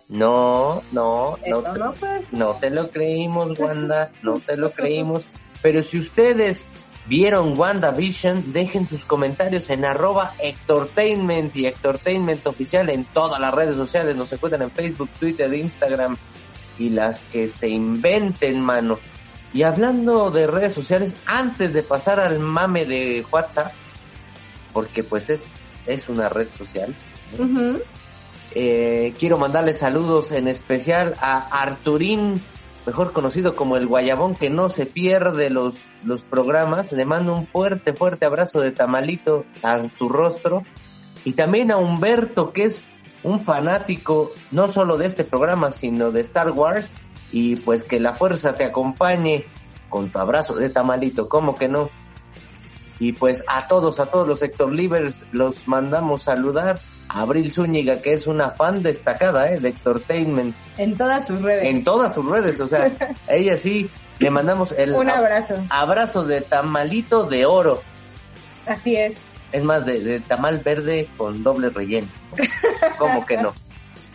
no, no, no, te- no no te lo creímos, Wanda, no te lo creímos. Pero si ustedes vieron WandaVision, dejen sus comentarios en arroba Hectortainment y Hectortainment oficial en todas las redes sociales. Nos encuentran en Facebook, Twitter, Instagram y las que se inventen, mano. Y hablando de redes sociales, antes de pasar al mame de WhatsApp, porque pues es, es una red social, eh, quiero mandarle saludos en especial a Arturín, mejor conocido como el Guayabón, que no se pierde los, los programas. Le mando un fuerte, fuerte abrazo de tamalito a tu rostro. Y también a Humberto, que es un fanático no solo de este programa, sino de Star Wars. Y pues que la fuerza te acompañe con tu abrazo de tamalito, ¿cómo que no? Y pues a todos, a todos los sector livers los mandamos saludar. A Abril Zúñiga, que es una fan destacada ¿eh? de Entertainment En todas sus redes. en todas sus redes. O sea, a ella sí le mandamos el Un ab- abrazo. abrazo de tamalito de oro. Así es. Es más, de, de tamal verde con doble relleno. ¿Cómo que no?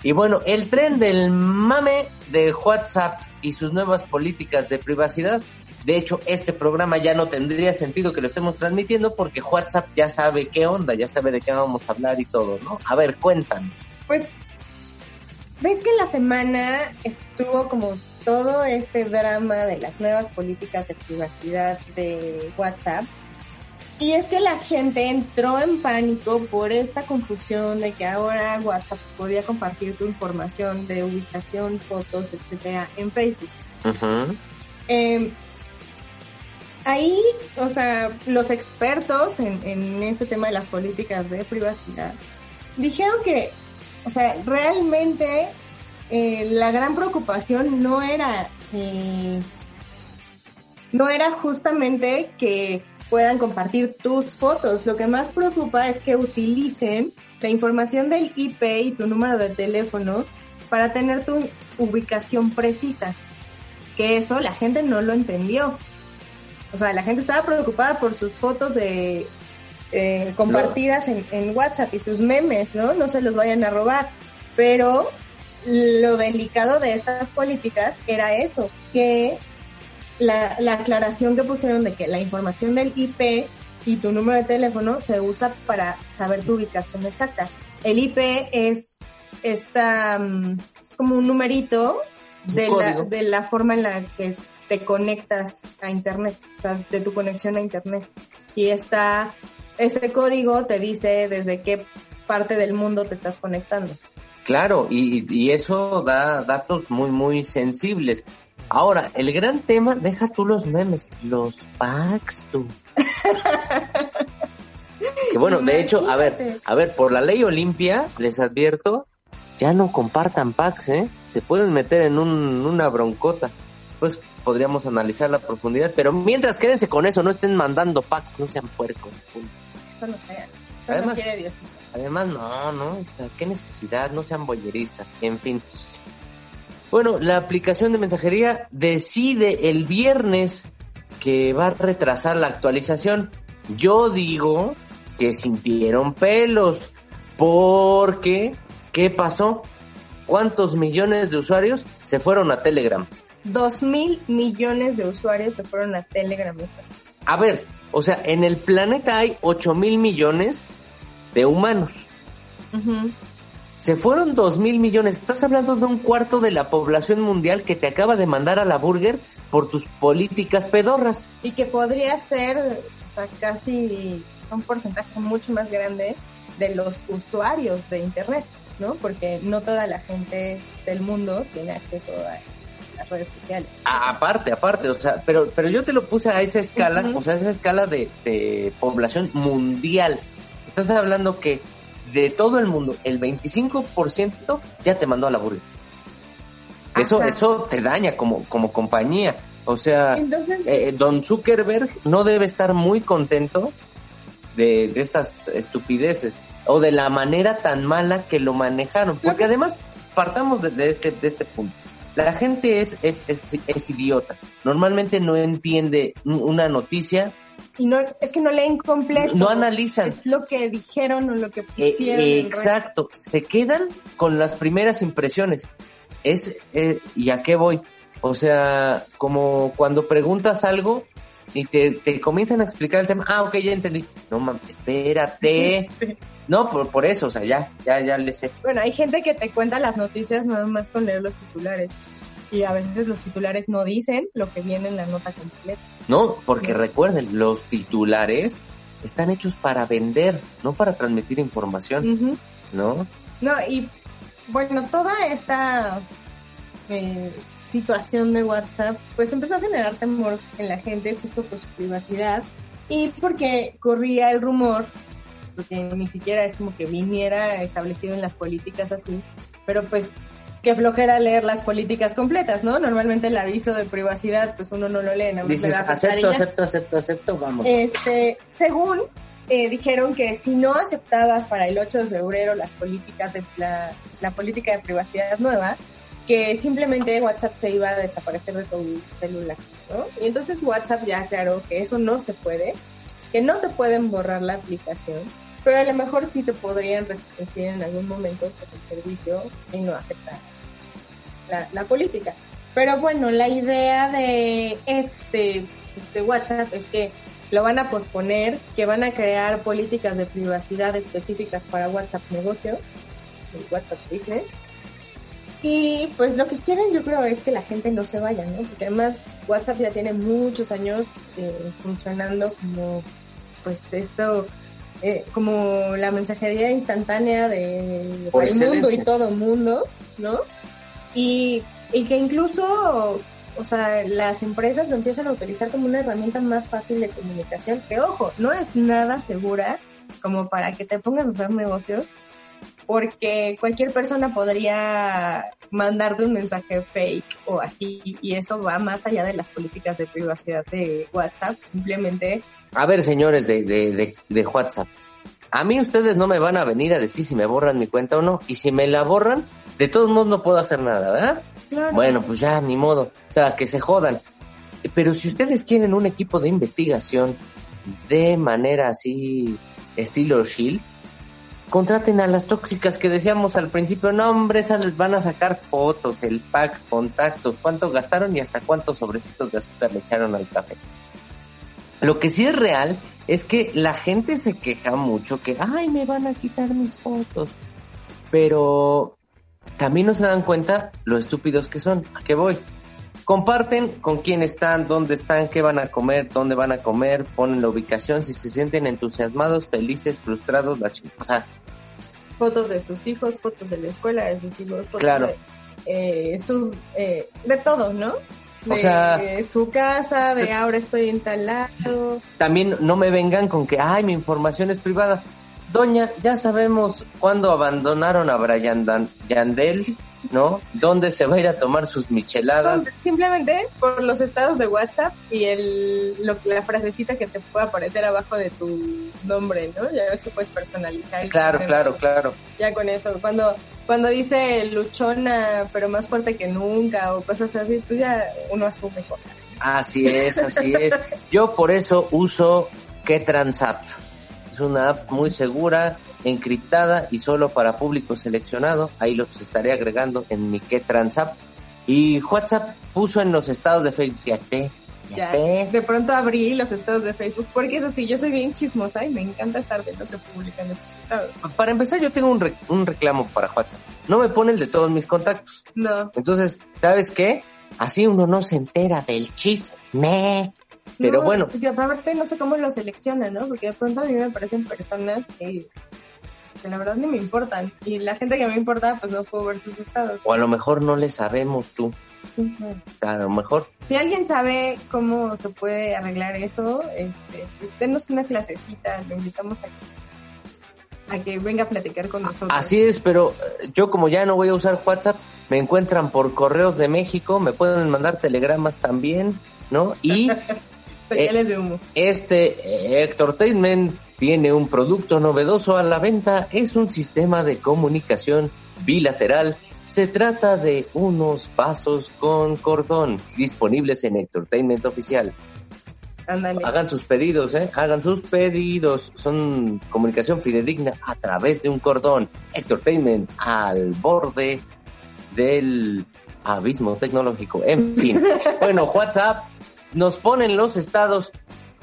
Y bueno, el tren del mame de WhatsApp y sus nuevas políticas de privacidad. De hecho, este programa ya no tendría sentido que lo estemos transmitiendo porque WhatsApp ya sabe qué onda, ya sabe de qué vamos a hablar y todo, ¿no? A ver, cuéntanos. Pues, ves que en la semana estuvo como todo este drama de las nuevas políticas de privacidad de WhatsApp. Y es que la gente entró en pánico por esta confusión de que ahora WhatsApp podía compartir tu información de ubicación, fotos, etcétera, en Facebook. Eh, ahí, o sea, los expertos en, en este tema de las políticas de privacidad dijeron que, o sea, realmente eh, la gran preocupación no era, eh, no era justamente que puedan compartir tus fotos. Lo que más preocupa es que utilicen la información del IP y tu número de teléfono para tener tu ubicación precisa que eso la gente no lo entendió. O sea, la gente estaba preocupada por sus fotos de eh, compartidas en, en WhatsApp y sus memes, ¿no? No se los vayan a robar. Pero lo delicado de estas políticas era eso, que la, la aclaración que pusieron de que la información del IP y tu número de teléfono se usa para saber tu ubicación exacta. El IP es esta, mm, es como un numerito Un de la, de la forma en la que te conectas a internet, o sea, de tu conexión a internet. Y está, ese código te dice desde qué parte del mundo te estás conectando. Claro, y, y eso da datos muy, muy sensibles. Ahora, el gran tema, deja tú los memes, los packs tú. que bueno, de hecho, a ver, a ver, por la ley Olimpia, les advierto, ya no compartan packs, ¿eh? Se pueden meter en un- una broncota. Después podríamos analizar la profundidad, pero mientras quédense con eso, no estén mandando packs, no sean puercos. Eso no se hace. Eso Además- no quiere Diosito. Además, no, no, o sea, qué necesidad, no sean boyeristas, en fin. Bueno, la aplicación de mensajería decide el viernes que va a retrasar la actualización. Yo digo que sintieron pelos, porque, ¿qué pasó? ¿Cuántos millones de usuarios se fueron a Telegram? Dos mil millones de usuarios se fueron a Telegram esta semana. A ver, o sea, en el planeta hay 8 mil millones de humanos. Se fueron dos mil millones. Estás hablando de un cuarto de la población mundial que te acaba de mandar a la burger por tus políticas pedorras. Y que podría ser, o sea, casi un porcentaje mucho más grande de los usuarios de Internet, ¿no? Porque no toda la gente del mundo tiene acceso a las redes sociales. A- aparte, aparte, o sea, pero, pero yo te lo puse a esa escala, o sea, esa escala de, de población mundial. Estás hablando que de todo el mundo, el 25% ya te mandó a la burger. Eso, Ajá. eso te daña como, como compañía. O sea, Entonces, eh, Don Zuckerberg no debe estar muy contento de, de estas estupideces o de la manera tan mala que lo manejaron. Porque además, partamos de, de este, de este punto. La gente es, es, es, es idiota. Normalmente no entiende una noticia, Y no, es que no leen completo. no analizan. Es lo que dijeron o lo que Eh, pusieron. eh, exacto, se quedan con las primeras impresiones. Es, eh, ¿y a qué voy? O sea, como cuando preguntas algo y te, te comienzan a explicar el tema, ah, ok, ya entendí. No mames, espérate. Sí. No, por, por eso, o sea, ya, ya, ya le sé. Bueno, hay gente que te cuenta las noticias nada más con leer los titulares. Y a veces los titulares no dicen lo que viene en la nota completa. No, porque recuerden, los titulares están hechos para vender, no para transmitir información. ¿no? No, y bueno, toda esta eh, situación de WhatsApp, pues empezó a generar temor en la gente justo por su privacidad y porque corría el rumor, porque ni siquiera es como que viniera establecido en las políticas así, pero pues que flojera leer las políticas completas, ¿no? Normalmente el aviso de privacidad, pues uno no lo lee, le Dices, acepto, acepto, acepto, acepto, vamos. Este, según eh, dijeron que si no aceptabas para el 8 de febrero las políticas de la, la política de privacidad nueva, que simplemente WhatsApp se iba a desaparecer de tu celular, ¿no? Y entonces WhatsApp ya aclaró que eso no se puede, que no te pueden borrar la aplicación, pero a lo mejor sí te podrían restringir en algún momento pues el servicio si no aceptaras la, la política. Pero bueno, la idea de este de WhatsApp es que lo van a posponer, que van a crear políticas de privacidad específicas para WhatsApp negocio, WhatsApp Business. Y pues lo que quieren yo creo es que la gente no se vaya, ¿no? Porque además WhatsApp ya tiene muchos años eh, funcionando como pues esto, eh, como la mensajería instantánea de Por el mundo y todo mundo, ¿no? Y, y que incluso, o sea, las empresas lo empiezan a utilizar como una herramienta más fácil de comunicación, que ojo, no es nada segura como para que te pongas a hacer negocios, porque cualquier persona podría mandarte un mensaje fake o así, y eso va más allá de las políticas de privacidad de WhatsApp, simplemente A ver, señores de, de, de, de WhatsApp, a mí ustedes no me van a venir a decir si me borran mi cuenta o no, y si me la borran, de todos modos no puedo hacer nada, ¿verdad? Claro. Bueno, pues ya, ni modo, o sea, que se jodan. Pero si ustedes quieren un equipo de investigación de manera así, estilo Shield, contraten a las tóxicas que decíamos al principio, no hombre, esas les van a sacar fotos, el pack, contactos, cuánto gastaron y hasta cuántos sobrecitos de azúcar le echaron al café. Lo que sí es real es que la gente se queja mucho que, ay, me van a quitar mis fotos. Pero también no se dan cuenta lo estúpidos que son. ¿A qué voy? Comparten con quién están, dónde están, qué van a comer, dónde van a comer, ponen la ubicación, si se sienten entusiasmados, felices, frustrados, la ching- O sea, fotos de sus hijos, fotos de la escuela de sus hijos, fotos Claro. de, eh, sus, eh, de todo, ¿no? De O sea- su casa, de ahora estoy en tal lado. también no me vengan con que, ay, mi información es privada. Doña, ya sabemos cuándo abandonaron a Brian Dan- Yandel, ¿no? ¿Dónde se va a ir a tomar sus Son micheladas? simplemente por los estados de WhatsApp y el, lo, la frasecita que te puede aparecer abajo de tu nombre, ¿no? Ya ves que puedes personalizar. Claro, claro, claro. Ya con eso, cuando cuando dice luchona, pero más fuerte que nunca, o cosas así, pues ya uno asume cosas. Así es, así es. Yo por eso uso KeTransApp. Es una app muy segura, encriptada y solo para público seleccionado. Ahí los estaré agregando en mi KeTransApp. Y WhatsApp puso en los estados de Facebook, fíjate, Ya, fíjate. de pronto abrí los estados de Facebook, porque eso sí, yo soy bien chismosa y me encanta estar viendo que publican esos estados. Para empezar, yo tengo un, re- un reclamo para WhatsApp. No me pone el de todos mis contactos. No. Entonces, ¿sabes qué? Así uno no se entera del chisme. Pero no, bueno, Y aparte no sé cómo lo seleccionan, ¿no? Porque de pronto a mí me aparecen personas que, que la verdad ni me importan. Y la gente que me importa, pues no puedo ver sus estados. o a lo mejor no le sabemos tú. ¿Quién sabe? A lo mejor. Si alguien sabe cómo se puede arreglar eso, este, pues denos una clasecita, lo invitamos a, a que venga a platicar con nosotros. Así es, pero eh, yo como ya no voy a usar WhatsApp, me encuentran por correos de México, me pueden mandar telegramas también, ¿no? Y Señales de humo. Este eh, Entertainment tiene un producto novedoso a la venta. Es un sistema de comunicación bilateral. Se trata de unos vasos con cordón disponibles en Entertainment Oficial. Hagan sus pedidos, ¿eh? Hagan sus pedidos. Son comunicación fidedigna a través de un cordón. Entertainment al borde del abismo tecnológico. En fin. bueno, WhatsApp nos ponen los estados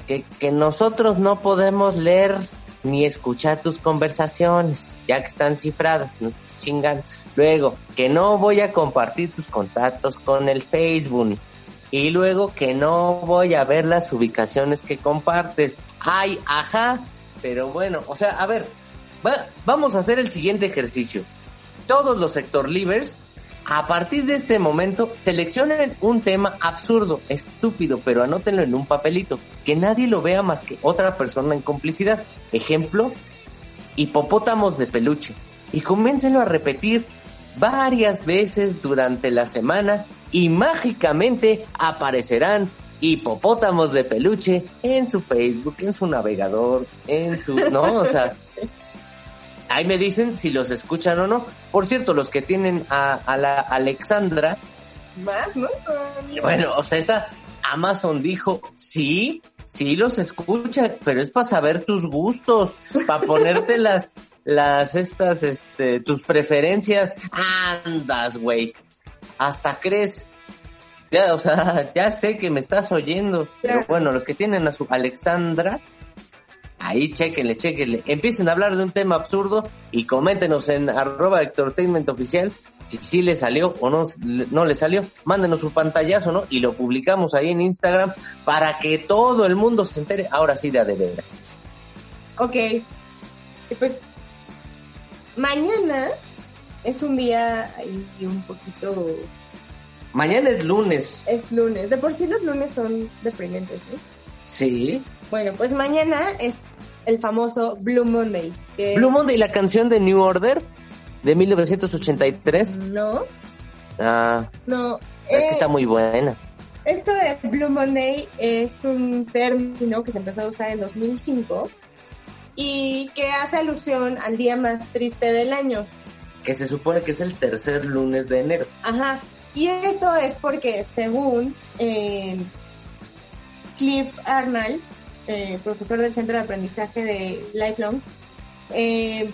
que, que nosotros no podemos leer ni escuchar tus conversaciones, ya que están cifradas, no estás chingando. Luego, que no voy a compartir tus contactos con el Facebook. Y luego que no voy a ver las ubicaciones que compartes. Ay, ajá. Pero bueno, o sea, a ver, va- vamos a hacer el siguiente ejercicio. Todos los sector livers, a partir de este momento, seleccionen un tema absurdo, estúpido, pero anótenlo en un papelito. Que nadie lo vea más que otra persona en complicidad. Ejemplo, hipopótamos de peluche. Y comiéncenlo a repetir varias veces durante la semana y mágicamente aparecerán hipopótamos de peluche en su Facebook, en su navegador, en su... No, o sea... Ahí me dicen si los escuchan o no. Por cierto, los que tienen a, a la Alexandra, Más, ¿no? bueno, o sea, esa Amazon dijo, sí, sí los escucha, pero es para saber tus gustos, para ponerte las, las, estas, este, tus preferencias. Andas, güey. Hasta crees. Ya, o sea, ya sé que me estás oyendo. Pero bueno, los que tienen a su Alexandra, ahí chequenle, chequenle. Empiecen a hablar de un tema absurdo y coméntenos en arroba Entertainment Oficial si sí le salió o no, no le salió. Mándenos su pantallazo, ¿no? Y lo publicamos ahí en Instagram para que todo el mundo se entere. Ahora sí, de a de veras. Ok. Y pues mañana es un día ahí un poquito... Mañana es lunes. Es lunes. De por sí los lunes son deprimentes, ¿no? Sí. Bueno, pues mañana es el famoso Blue Monday. Que Blue Monday, la canción de New Order de 1983. No, Ah, no. es que eh, está muy buena. Esto de Blue Monday es un término que se empezó a usar en 2005 y que hace alusión al día más triste del año. Que se supone que es el tercer lunes de enero. Ajá. Y esto es porque, según eh, Cliff Arnold, eh, profesor del Centro de Aprendizaje de Lifelong, eh,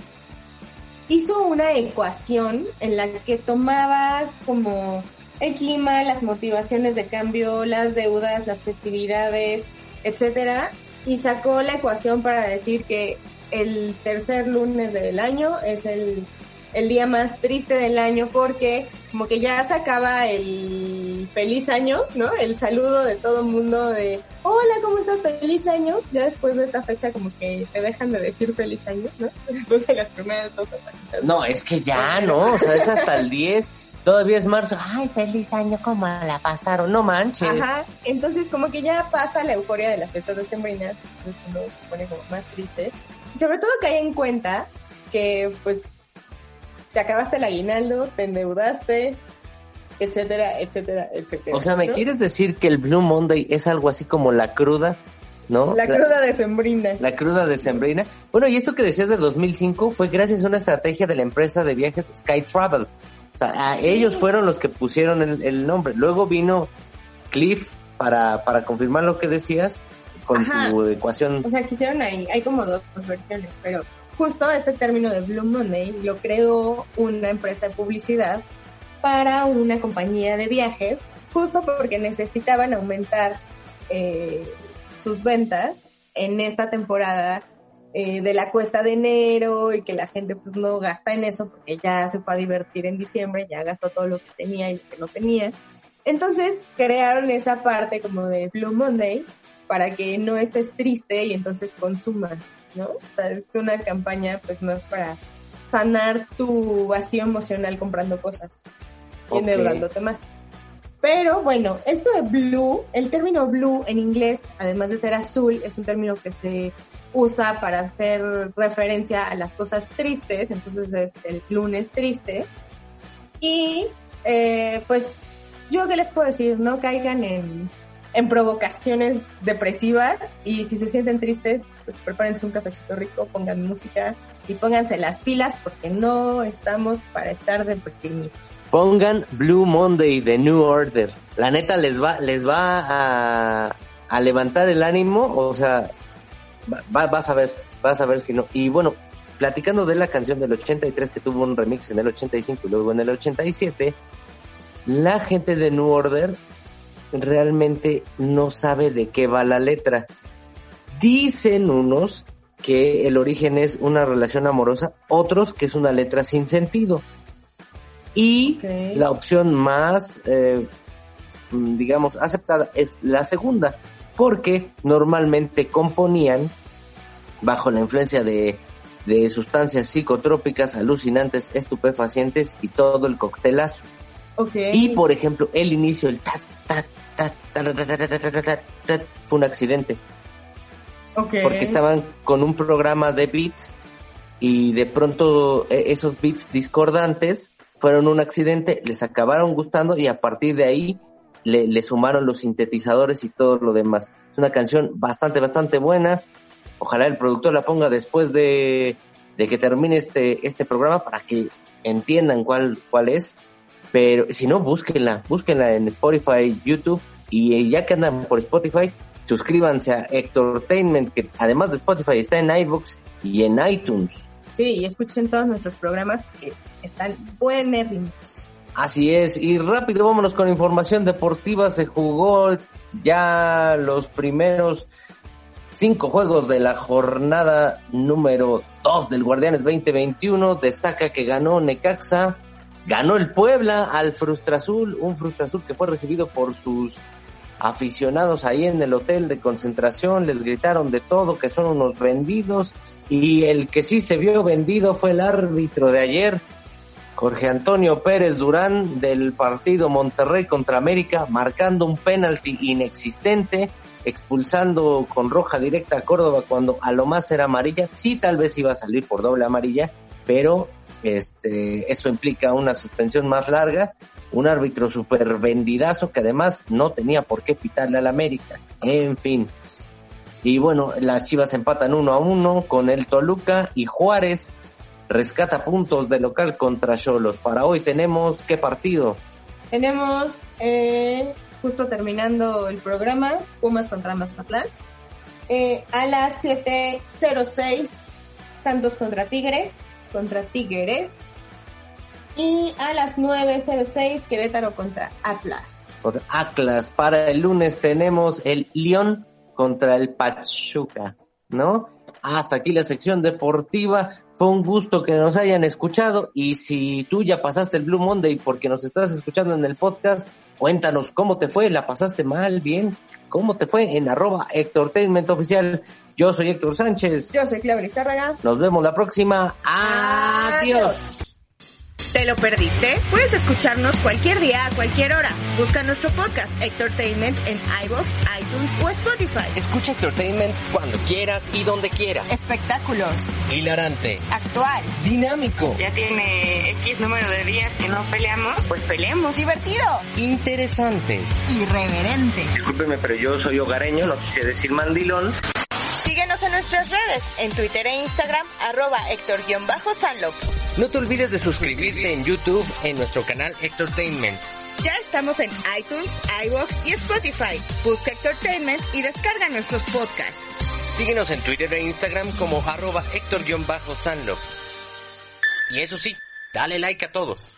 hizo una ecuación en la que tomaba como el clima, las motivaciones de cambio, las deudas, las festividades, etcétera, y sacó la ecuación para decir que el tercer lunes del año es el, el día más triste del año porque como que ya se acaba el feliz año, ¿no? El saludo de todo el mundo de hola, ¿cómo estás? Feliz año. Ya después de esta fecha como que te dejan de decir feliz año, ¿no? Después de las primeras dos ataques. No, es que ya, ¿no? O sea, es hasta el 10. Todavía es marzo. Ay, feliz año, ¿cómo la pasaron? No manches. Ajá, entonces como que ya pasa la euforia de las fiestas decembrinas, entonces uno se pone como más triste. Y sobre todo cae en cuenta que pues te acabaste el aguinaldo, te endeudaste, etcétera, etcétera, etcétera. O sea, ¿me ¿no? quieres decir que el Blue Monday es algo así como la cruda? ¿No? La cruda decembrina. La cruda de Sembrina. Bueno, y esto que decías de 2005 fue gracias a una estrategia de la empresa de viajes Sky Travel. O sea, a ellos fueron los que pusieron el, el nombre. Luego vino Cliff para, para confirmar lo que decías con Ajá. su ecuación. O sea, quisieron ahí, hay como dos, dos versiones, pero justo este término de Blue Monday lo creó una empresa de publicidad para una compañía de viajes, justo porque necesitaban aumentar eh, sus ventas en esta temporada eh, de la cuesta de enero y que la gente pues no gasta en eso porque ya se fue a divertir en diciembre, ya gastó todo lo que tenía y lo que no tenía. Entonces crearon esa parte como de Blue Monday para que no estés triste y entonces consumas, ¿no? O sea, es una campaña pues más para sanar tu vacío emocional comprando cosas y endeudándote más. Pero bueno, esto de blue, el término blue en inglés, además de ser azul, es un término que se usa para hacer referencia a las cosas tristes, entonces es el lunes triste. Y eh, pues yo qué les puedo decir, no caigan en, en provocaciones depresivas y si se sienten tristes, pues prepárense un cafecito rico, pongan música y pónganse las pilas porque no estamos para estar deprimidos. Pongan Blue Monday de New Order. La neta les va, les va a, levantar el ánimo, o sea, va- vas a ver, vas a ver si no. Y bueno, platicando de la canción del 83 que tuvo un remix en el 85 y luego en el 87, la gente de New Order realmente no sabe de qué va la letra. Dicen unos que el origen es una relación amorosa, otros que es una letra sin sentido. Y la opción más, eh, mm, digamos, aceptada es la segunda, porque normalmente componían bajo la influencia de, de sustancias psicotrópicas, alucinantes, estupefacientes y todo el coctelazo. Y por ejemplo, el inicio, el ta, ta, fue un accidente porque estaban con un programa de beats y de pronto eh, esos beats discordantes fueron un accidente, les acabaron gustando y a partir de ahí le, le sumaron los sintetizadores y todo lo demás. Es una canción bastante, bastante buena. Ojalá el productor la ponga después de, de que termine este, este programa para que entiendan cuál, cuál es. Pero si no, búsquenla, búsquenla en Spotify, YouTube y eh, ya que andan por Spotify, suscríbanse a Entertainment, que además de Spotify está en iVoox y en iTunes. Sí, y escuchen todos nuestros programas que están buenérrimos. Así es, y rápido vámonos con información deportiva. Se jugó ya los primeros cinco juegos de la jornada número 2 del Guardianes 2021. Destaca que ganó Necaxa, ganó el Puebla al Frustrazul, un Frustrazul que fue recibido por sus aficionados ahí en el hotel de concentración, les gritaron de todo, que son unos vendidos, y el que sí se vio vendido fue el árbitro de ayer, Jorge Antonio Pérez Durán del partido Monterrey contra América, marcando un penalti inexistente, expulsando con roja directa a Córdoba cuando a lo más era amarilla. Sí, tal vez iba a salir por doble amarilla, pero este, eso implica una suspensión más larga. Un árbitro súper vendidazo que además no tenía por qué pitarle al América. En fin. Y bueno, las Chivas empatan uno a uno con el Toluca y Juárez rescata puntos de local contra Cholos. Para hoy tenemos qué partido. Tenemos, eh, justo terminando el programa, Pumas contra Mazatlán. Eh, a las 7.06, Santos contra Tigres, contra Tigres. Y a las 9.06, Querétaro contra Atlas. Contra Atlas. Para el lunes tenemos el León contra el Pachuca, ¿no? Hasta aquí la sección deportiva. Fue un gusto que nos hayan escuchado y si tú ya pasaste el Blue Monday porque nos estás escuchando en el podcast, cuéntanos cómo te fue, la pasaste mal, bien, cómo te fue en arroba Entertainment Oficial. Yo soy Héctor Sánchez. Yo soy Claudia Zárraga. Nos vemos la próxima. Adiós. ¿Te lo perdiste? Puedes escucharnos cualquier día, a cualquier hora. Busca nuestro podcast Entertainment en iBox, iTunes o Spotify. Escucha Entertainment cuando quieras y donde quieras. Espectáculos, Hilarante, actual, dinámico, Ya tiene X número de días que no peleamos, pues peleemos. divertido, interesante. irreverente. Discúlpeme, pero yo soy hogareño, no quise decir mandilón. Síguenos en nuestras redes, en Twitter e Instagram, arroba Héctor-Sanlop. No te olvides de suscribirte en YouTube en nuestro canal Entertainment. Ya estamos en iTunes, iBox y Spotify. Busca Entertainment y descarga nuestros podcasts. Síguenos en Twitter e Instagram como arroba Héctor-Sanlop. Y eso sí, dale like a todos.